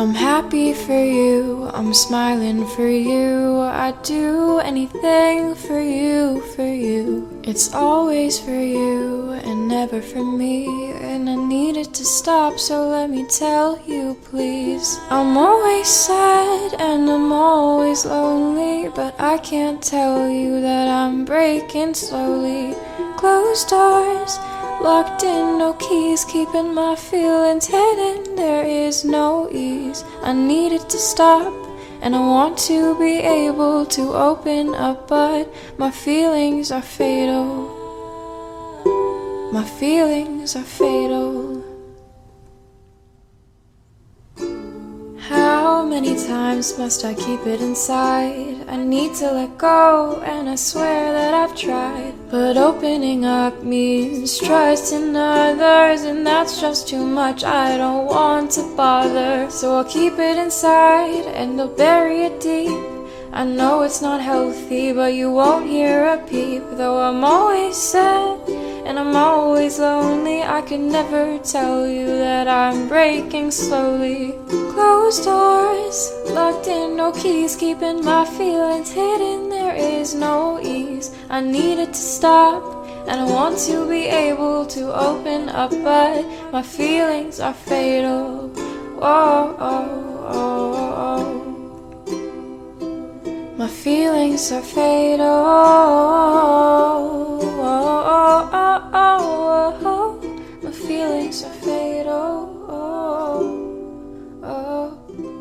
I'm happy for you, I'm smiling for you. I'd do anything for you, for you. It's always for you and never for me. And need to stop, so let me tell you, please. I'm always sad and I'm always lonely, but I can't tell you that I'm breaking slowly. Closed doors. Locked in, no keys, keeping my feelings hidden. There is no ease. I need it to stop, and I want to be able to open up, but my feelings are fatal. My feelings are fatal. Many times must I keep it inside? I need to let go, and I swear that I've tried. But opening up means trusting others, and that's just too much. I don't want to bother, so I'll keep it inside and I'll bury it deep. I know it's not healthy, but you won't hear a peep. Though I'm always sad and I'm always lonely, I can never tell you that I'm breaking slowly. Closed doors, locked in, no keys, keeping my feelings hidden. There is no ease. I need it to stop, and I want to be able to open up, but my feelings are fatal. Whoa, oh, oh, oh. My feelings are fatal. It's so fatal. Oh. oh, oh.